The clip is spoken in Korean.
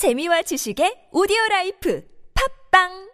재미와 지식의 오디오 라이프. 팝빵